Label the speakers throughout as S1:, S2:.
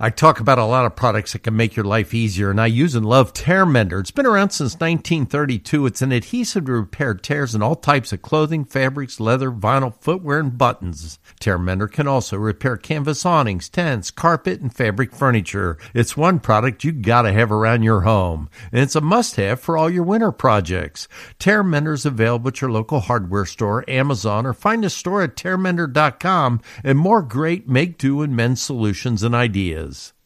S1: I talk about a lot of products that can make your life easier, and I use and love Tear Mender. It's been around since 1932. It's an adhesive to repair tears in all types of clothing, fabrics, leather, vinyl, footwear, and buttons. Tear Mender can also repair canvas awnings, tents, carpet, and fabric furniture. It's one product you gotta have around your home, and it's a must-have for all your winter projects. Tear Mender is available at your local hardware store, Amazon, or find a store at tearmender.com and more great make-do and mend solutions and ideas.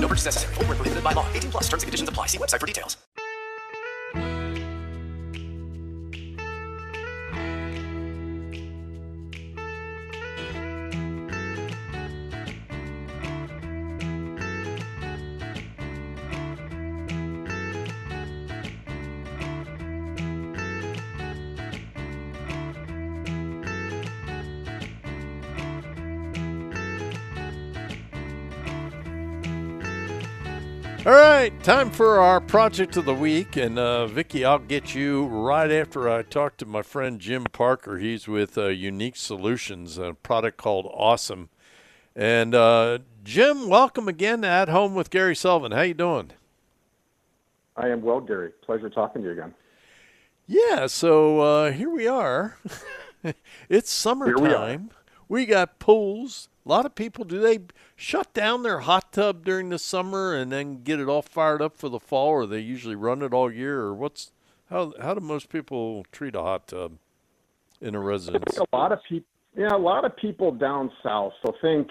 S2: No purchase necessary. Full prohibited by law. 18 plus terms and conditions apply. See website for details.
S3: All right, time for our project of the week. And uh, Vicki, I'll get you right after I talk to my friend Jim Parker. He's with uh, Unique Solutions, a product called Ahhsome. And uh, Jim, welcome again to At Home with Gary Sullivan. How you doing?
S4: I am well, Gary. Pleasure talking to you again.
S3: Yeah, so uh, here we are. it's summertime. We, we got pools. A lot of people do they shut down their hot tub during the summer and then get it all fired up for the fall, or they usually run it all year, or what's how how do most people treat a hot tub in a residence?
S4: A lot of people, yeah, a lot of people down south. So think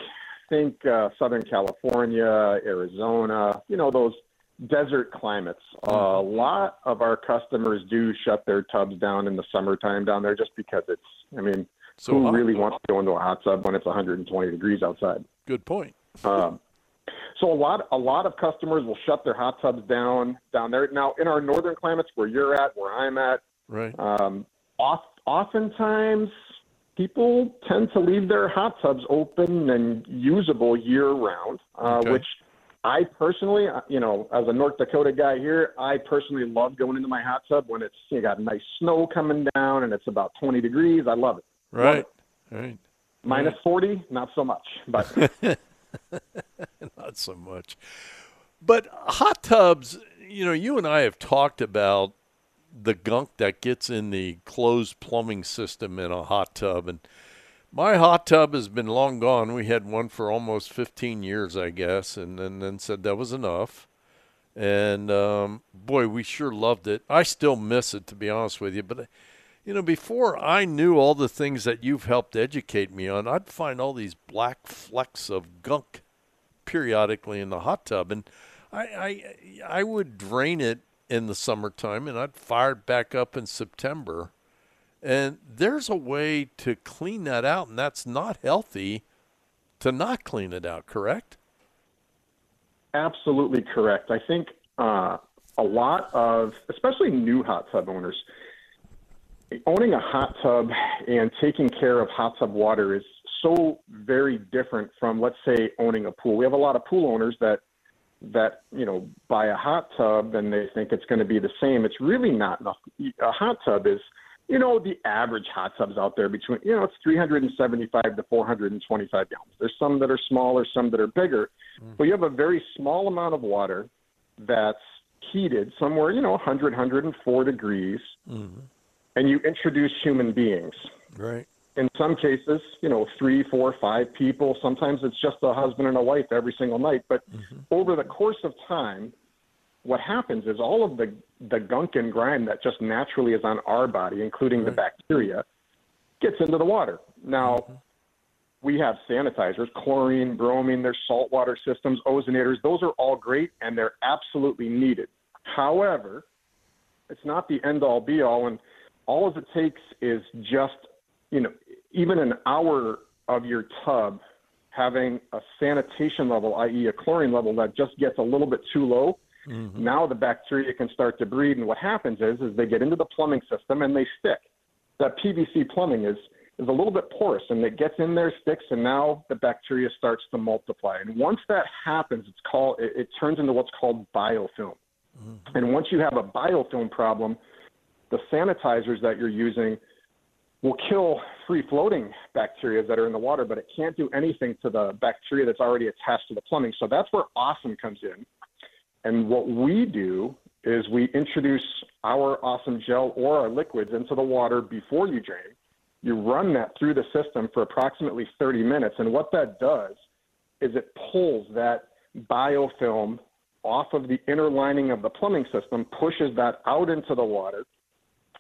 S4: think uh, Southern California, Arizona, you know those desert climates. Uh, a lot of our customers do shut their tubs down in the summertime down there, just because it's. I mean, so who really wants to go into a hot tub when it's 120 degrees outside?
S3: Good point.
S4: um, so a lot a lot of customers will shut their hot tubs down down there. Now in our northern climates, where you're at, where I'm at,
S3: right?
S4: Um, off, oftentimes people tend to leave their hot tubs open and usable year round, uh, okay. which I personally, uh, you know, as a North Dakota guy here, I personally love going into my hot tub when it's you got nice snow coming down and it's about 20 degrees. I love it.
S3: Right. Right.
S4: Minus 40, not so much, but
S3: not so much. But hot tubs, you know, you and I have talked about the gunk that gets in the closed plumbing system in a hot tub and my hot tub has been long gone. We had one for almost 15 years, I guess, and, and then said that was enough. And um, boy, we sure loved it. I still miss it, to be honest with you. But you know, before I knew all the things that you've helped educate me on, I'd find all these black flecks of gunk periodically in the hot tub, and I I, I would drain it in the summertime, and I'd fire it back up in September. And there's a way to clean that out, and that's not healthy to not clean it out. Correct?
S4: Absolutely correct. I think uh, a lot of, especially new hot tub owners owning a hot tub and taking care of hot tub water is so very different from let's say owning a pool. We have a lot of pool owners that that you know buy a hot tub and they think it's going to be the same. It's really not enough. A hot tub is you know the average hot tubs out there between you know it's 375 to 425 gallons. There's some that are smaller, some that are bigger, mm-hmm. but you have a very small amount of water that's heated somewhere you know 100 104 degrees. Mm-hmm and you introduce human beings.
S3: Right.
S4: In some cases, you know, three, four, five people. Sometimes it's just a husband and a wife every single night. But mm-hmm. over the course of time, what happens is all of the, the gunk and grime that just naturally is on our body, including right. the bacteria, gets into the water. Now, mm-hmm. we have sanitizers, chlorine, bromine, there's saltwater systems, ozonators. Those are all great and they're absolutely needed. However, it's not the end all be all. And all of it takes is just, you know, even an hour of your tub having a sanitation level, i.e., a chlorine level that just gets a little bit too low, mm-hmm. Now the bacteria can start to breed, and what happens is, is they get into the plumbing system and they stick. That PVC plumbing is is a little bit porous, and it gets in there, sticks, and now the bacteria starts to multiply. And once that happens, it's called it, it turns into what's called biofilm. Mm-hmm. And once you have a biofilm problem, the sanitizers that you're using will kill free floating bacteria that are in the water, but it can't do anything to the bacteria that's already attached to the plumbing. So that's where Ahhsome comes in. And what we do is we introduce our Ahhsome gel or our liquids into the water before you drain. You run that through the system for approximately 30 minutes. And what that does is it pulls that biofilm off of the inner lining of the plumbing system, pushes that out into the water,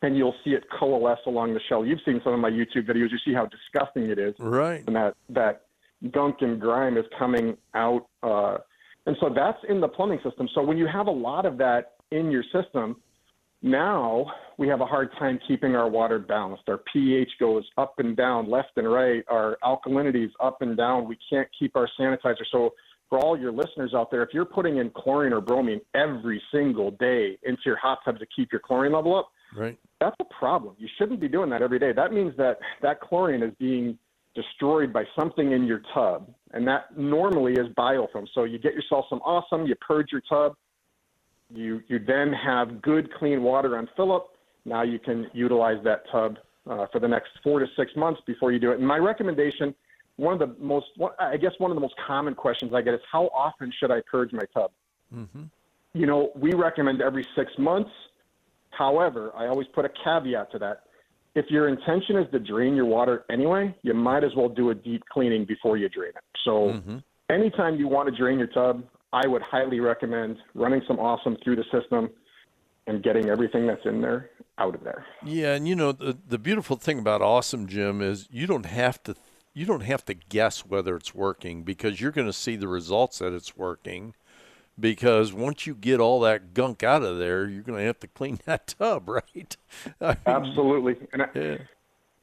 S4: and you'll see it coalesce along the shell. You've seen some of my YouTube videos. You see how disgusting it is,
S3: Right.
S4: and that that gunk and grime is coming out. Uh, and so that's in the plumbing system. So when you have a lot of that in your system, now we have a hard time keeping our water balanced. Our pH goes up and down, left and right. Our alkalinity is up and down. We can't keep our sanitizer. So for all your listeners out there, if you're putting in chlorine or bromine every single day into your hot tub to keep your chlorine level up,
S3: Right.
S4: that's a problem. You shouldn't be doing that every day. That means that that chlorine is being destroyed by something in your tub, and that normally is biofilm. So you get yourself some Ahhsome, you purge your tub, you you then have good clean water on fill up. Now you can utilize that tub uh, for the next four to six months before you do it. And my recommendation, one of the most, I guess one of the most common questions I get is how often should I purge my tub? You know, we recommend every six months. However, I always put a caveat to that. If your intention is to drain your water anyway, you might as well do a deep cleaning before you drain it. So, mm-hmm. anytime you want to drain your tub, I would highly recommend running some Ahhsome through the system and getting everything that's in there out of there.
S3: Yeah, and you know the the beautiful thing about Ahhsome Jim is you don't have to you don't have to guess whether it's working because you're going to see the results that it's working. Because once you get all that gunk out of there, you're going to have to clean that tub, right? I mean,
S4: Absolutely. And I,
S3: yeah.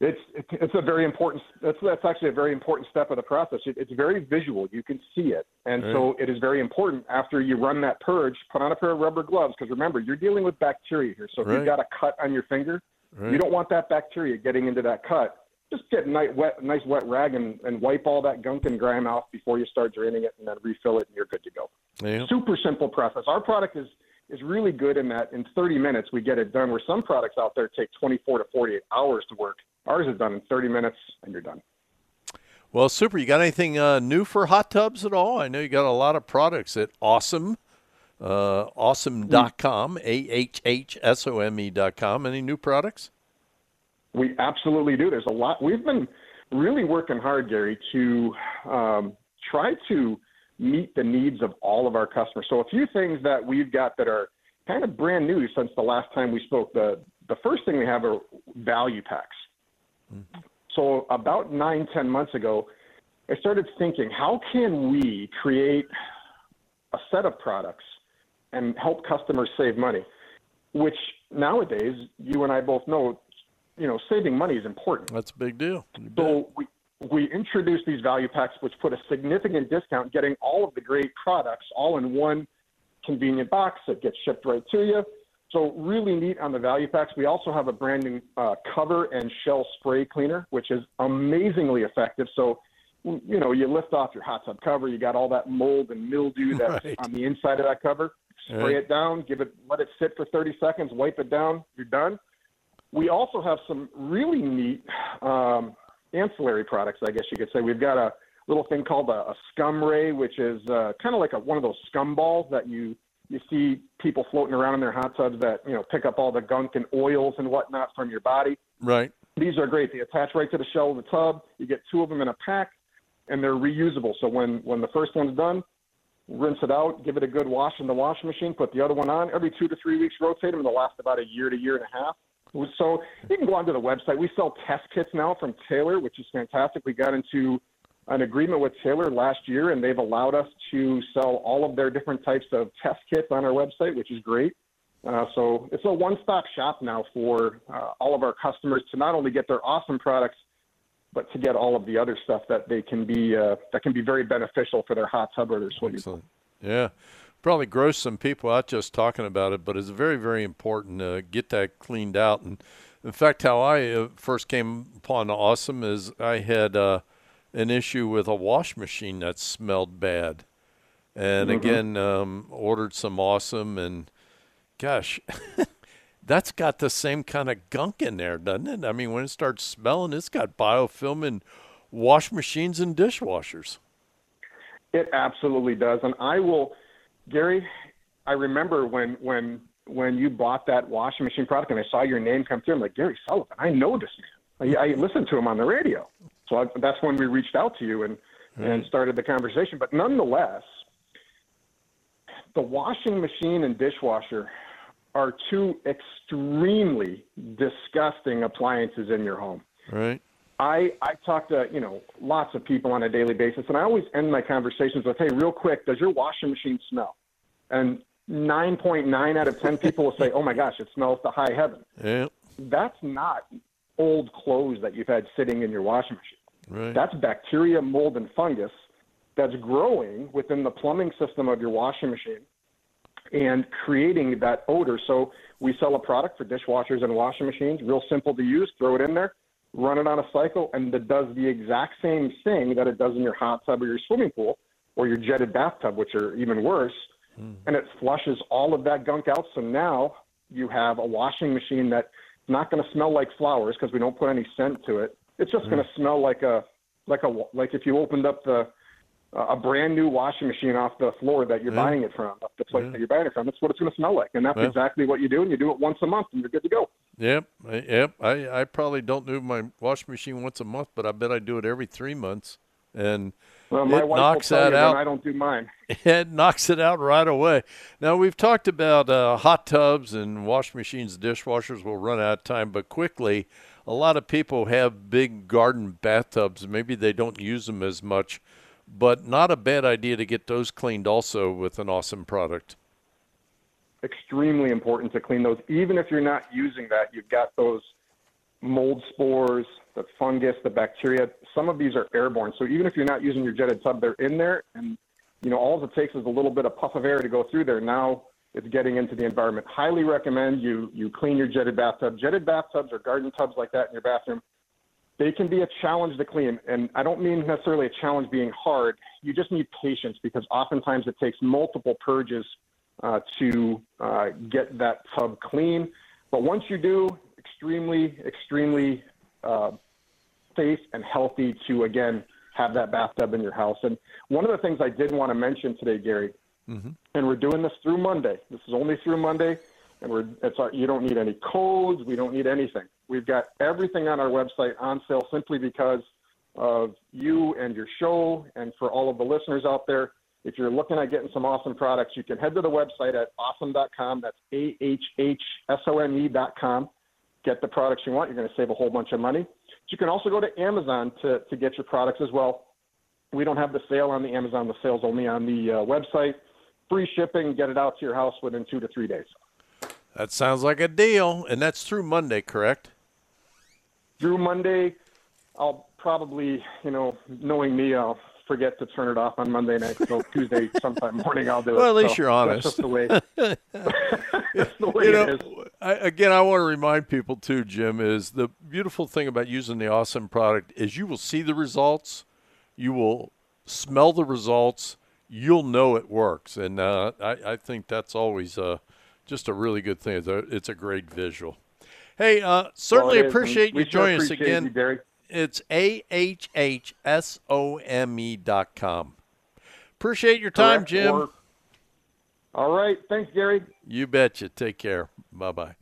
S4: it's it's a very important that's that's actually a very important step of the process it, it's very visual you can see it and so it is very important after you run that purge put on a pair of rubber gloves because remember you're dealing with bacteria here so if
S3: Right.
S4: you've got a cut on your finger
S3: Right.
S4: you don't want that bacteria getting into that cut just get a nice wet, nice wet rag and, and wipe all that gunk and grime off before you start draining it and then refill it and you're good to go
S3: Yeah.
S4: super simple process. Our product is is really good in that in 30 minutes we get it done. Where some products out there take 24 to 48 hours to work. Ours is done in 30 minutes and you're done.
S3: Well, super. You got anything uh, new for hot tubs at all? I know you got a lot of products at Ahhsome, uh, ahhsome.com, A H H S O M E.com. Any new products?
S4: We absolutely do. There's a lot. We've been really working hard, Gary, to um, try to meet the needs of all of our customers. So a few things that we've got that are kind of brand new since the last time we spoke. The the first thing we have are value packs. So about nine, ten months ago, I started thinking, how can we create a set of products and help customers save money? Which nowadays, you and I both know, you know, saving money is important.
S3: That's a big deal.
S4: So we we introduced these value packs, which put a significant discount, getting all of the great products all in one convenient box that gets shipped right to you. So really neat on the value packs. We also have a brand new uh, cover and shell spray cleaner, which is amazingly effective. So you know, you lift off your hot tub cover, you got all that mold and mildew that's
S3: Right.
S4: on the inside of that cover. Spray
S3: Right.
S4: it down, give it, let it sit for 30 seconds, wipe it down, you're done. We also have some really neat um, ancillary products, I guess you could say. We've got a little thing called a, a scum ray, which is uh, kind of like a, one of those scum balls that you you see people floating around in their hot tubs that you know pick up all the gunk and oils and whatnot from your body.
S3: Right.
S4: These are great. They attach right to the shell of the tub. You get two of them in a pack, and they're reusable. So when when the first one's done, rinse it out, give it a good wash in the washing machine, put the other one on. Every two to three weeks, rotate them. They'll last about a year to year and a half. So you can go onto the website. We sell test kits now from Taylor, which is fantastic. We got into an agreement with Taylor last year, and they've allowed us to sell all of their different types of test kits on our website, which is great. Uh, so it's a one-stop shop now for uh, all of our customers to not only get their Ahhsome products, but to get all of the other stuff that they can be uh, that can be very beneficial for their hot tub or their swimming pool.
S3: Yeah. Probably gross some people out just talking about it, but it's very, very important to get that cleaned out. And in fact, how I uh, first came upon Ahhsome is I had uh, an issue with a wash machine that smelled bad, and mm-hmm. again um, ordered some Ahhsome, and gosh. that's got the same kind of gunk in there, doesn't it? I mean, when it starts smelling, it's got biofilm in wash machines and dishwashers.
S4: It absolutely does, and I will, Gary. I remember when when when you bought that washing machine product, and I saw your name come through. I'm like Gary Sullivan. I know this man. I, I listened to him on the radio, so I, that's when we reached out to you and mm. and started the conversation. But nonetheless, the washing machine and dishwasher are two extremely disgusting appliances in your home.
S3: Right.
S4: I, I talk to you know lots of people on a daily basis, and I always end my conversations with, "Hey, real quick, does your washing machine smell?" And 9.9 out of 10 people will say, "Oh my gosh, it smells to high heaven."
S3: Yeah.
S4: That's not old clothes that you've had sitting in your washing machine.
S3: Right.
S4: That's bacteria, mold, and fungus that's growing within the plumbing system of your washing machine and creating that odor. So we sell a product for dishwashers and washing machines, real simple to use. Throw it in there run it on a cycle, and it does the exact same thing that it does in your hot tub or your swimming pool or your jetted bathtub, which are even worse. Mm. And it flushes all of that gunk out. So now you have a washing machine that's not going to smell like flowers because we don't put any scent to it. It's just mm. going to smell like a like a like if you opened up the a brand new washing machine off the floor that you're yeah. buying it from, the place yeah. that you're buying it from. That's what it's going to smell like, and that's exactly what you do. And you do it once a month, and you're good to go.
S3: Yep, yep. I I probably don't do my washing machine once a month, but I bet I do it every three months, and
S4: well, my
S3: it
S4: wife
S3: knocks
S4: will
S3: that
S4: you
S3: out.
S4: I don't do mine.
S3: It knocks it out right away. Now we've talked about uh, hot tubs and washing machines, dishwashers. will run out of time, but quickly, a lot of people have big garden bathtubs. Maybe they don't use them as much but not a bad idea to get those cleaned also with an Ahhsome product.
S4: Extremely important to clean those. Even if you're not using that, you've got those mold spores, the fungus, the bacteria. Some of these are airborne. So even if you're not using your jetted tub, they're in there. And, you know, all it takes is a little bit of puff of air to go through there. Now it's getting into the environment. Highly recommend you, you clean your jetted bathtub. Jetted bathtubs or garden tubs like that in your bathroom they can be a challenge to clean. And I don't mean necessarily a challenge being hard. You just need patience because oftentimes it takes multiple purges uh, to uh, get that tub clean. But once you do, extremely, extremely uh, safe and healthy to, again, have that bathtub in your house. And one of the things I did want to mention today, Gary, mm-hmm. and we're doing this through Monday. This is only through Monday, and we're it's our, you don't need any codes. We don't need anything. We've got everything on our website on sale simply because of you and your show, and for all of the listeners out there. If you're looking at getting some Ahhsome products, you can head to the website at ahhsome.com. That's A H H S O M E.com. Get the products you want. You're going to save a whole bunch of money. You can also go to Amazon to, to get your products as well. We don't have the sale on the Amazon, the sale's only on the uh, website. Free shipping, get it out to your house within two to three days.
S3: That sounds like a deal. And that's through Monday, correct?
S4: through Monday, I'll probably, you know, knowing me, I'll forget to turn it off on Monday night. So Tuesday, sometime morning, I'll do
S3: it. Well, at least
S4: so
S3: you're honest.
S4: That's the way. that's the way
S3: you
S4: know,
S3: it is. I, again, I want to remind people too, Jim, is the beautiful thing about using the Ahhsome product is you will see the results, you will smell the results, you'll know it works, and uh, I, I, think that's always uh, just a really good thing. It's a, it's a great visual. Hey, uh, certainly well, appreciate you joining us again.
S4: You,
S3: it's a h h s o m e dot com. Appreciate your time,
S4: Correct.
S3: Jim.
S4: Or, all right, thanks, Gary.
S3: You betcha. Take care. Bye bye.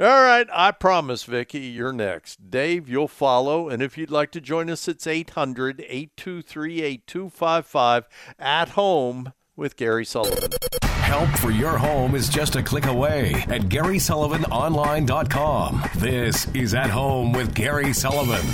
S3: All right, I promise, Vicki, you're next. Dave, you'll follow. And if you'd like to join us, it's 800 823 8255 at home with Gary Sullivan.
S5: Help for your home is just a click away at GarySullivanOnline.com. This is At Home with Gary Sullivan.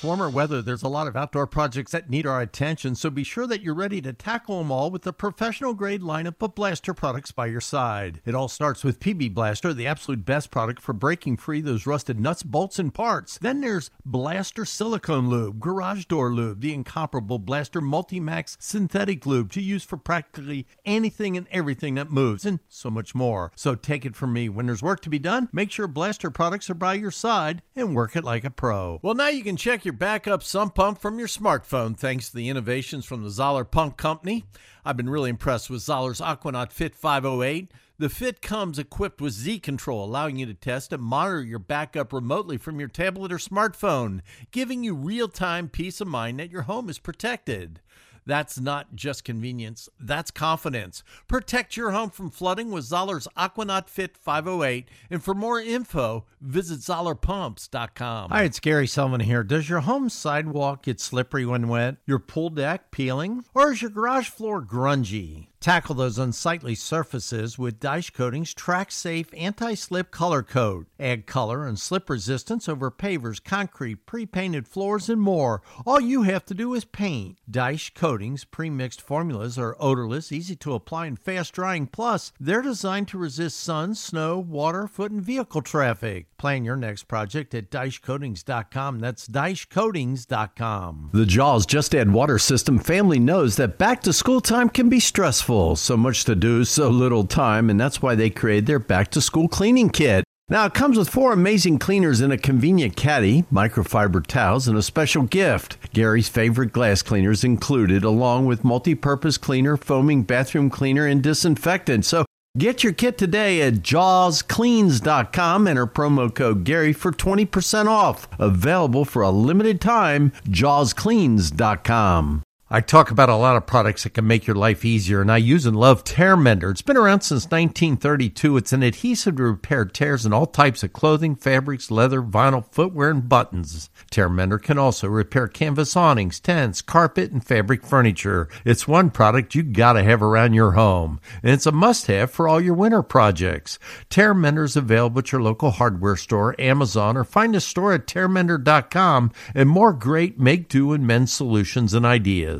S1: With warmer weather, there's a lot of outdoor projects that need our attention, so be sure that you're ready to tackle them all with the professional grade lineup of Blaster products by your side. It all starts with PB Blaster, the absolute best product for breaking free those rusted nuts, bolts, and parts. Then there's Blaster Silicone Lube, Garage Door Lube, the incomparable Blaster Multimax Synthetic Lube to use for practically anything and everything that moves, and so much more. So take it from me, when there's work to be done, make sure Blaster products are by your side and work it like a pro. Well, now you can check check your backup sump pump from your smartphone thanks to the innovations from the Zoeller Pump Company. I've been really impressed with Zoeller's Aquanot Fit 508. The Fit comes equipped with Z Control, allowing you to test and monitor your backup remotely from your tablet or smartphone, giving you real time peace of mind that your home is protected. That's not just convenience, that's confidence. Protect your home from flooding with Zoeller's Aquanot Fit 508. And for more info, visit ZoellerPumps.com. Hi, it's Gary Sullivan here. Does your home sidewalk get slippery when wet? Your pool deck peeling? Or is your garage floor grungy? Tackle those unsightly surfaces with Daich Coating's TrekSafe Anti Slip Color Coat. Add color and slip resistance over pavers, concrete, pre painted floors, and more. All you have to do is paint. Daich Coating's pre mixed formulas are odorless, easy to apply, and fast drying. Plus, they're designed to resist sun, snow, water, foot, and vehicle traffic. Plan your next project at DaichCoatings.com. That's DaichCoatings.com.
S6: The Jaws Just Add Water system family knows that back to school time can be stressful. So much to do, so little time, and that's why they created their back to school cleaning kit. Now, it comes with four amazing cleaners in a convenient caddy, microfiber towels, and a special gift. Gary's favorite glass cleaners included, along with multi purpose cleaner, foaming bathroom cleaner, and disinfectant. So get your kit today at jawscleans.com. Enter promo code Gary for 20% off. Available for a limited time, jawscleans.com.
S1: I talk about a lot of products that can make your life easier, and I use and love Tear Mender. It's been around since 1932. It's an adhesive to repair tears in all types of clothing, fabrics, leather, vinyl, footwear, and buttons. Tear Mender can also repair canvas awnings, tents, carpet, and fabric furniture. It's one product you gotta have around your home, and it's a must-have for all your winter projects. Tear Mender is available at your local hardware store, Amazon, or find a store at tearmender.com and more great make-do and mend solutions and ideas.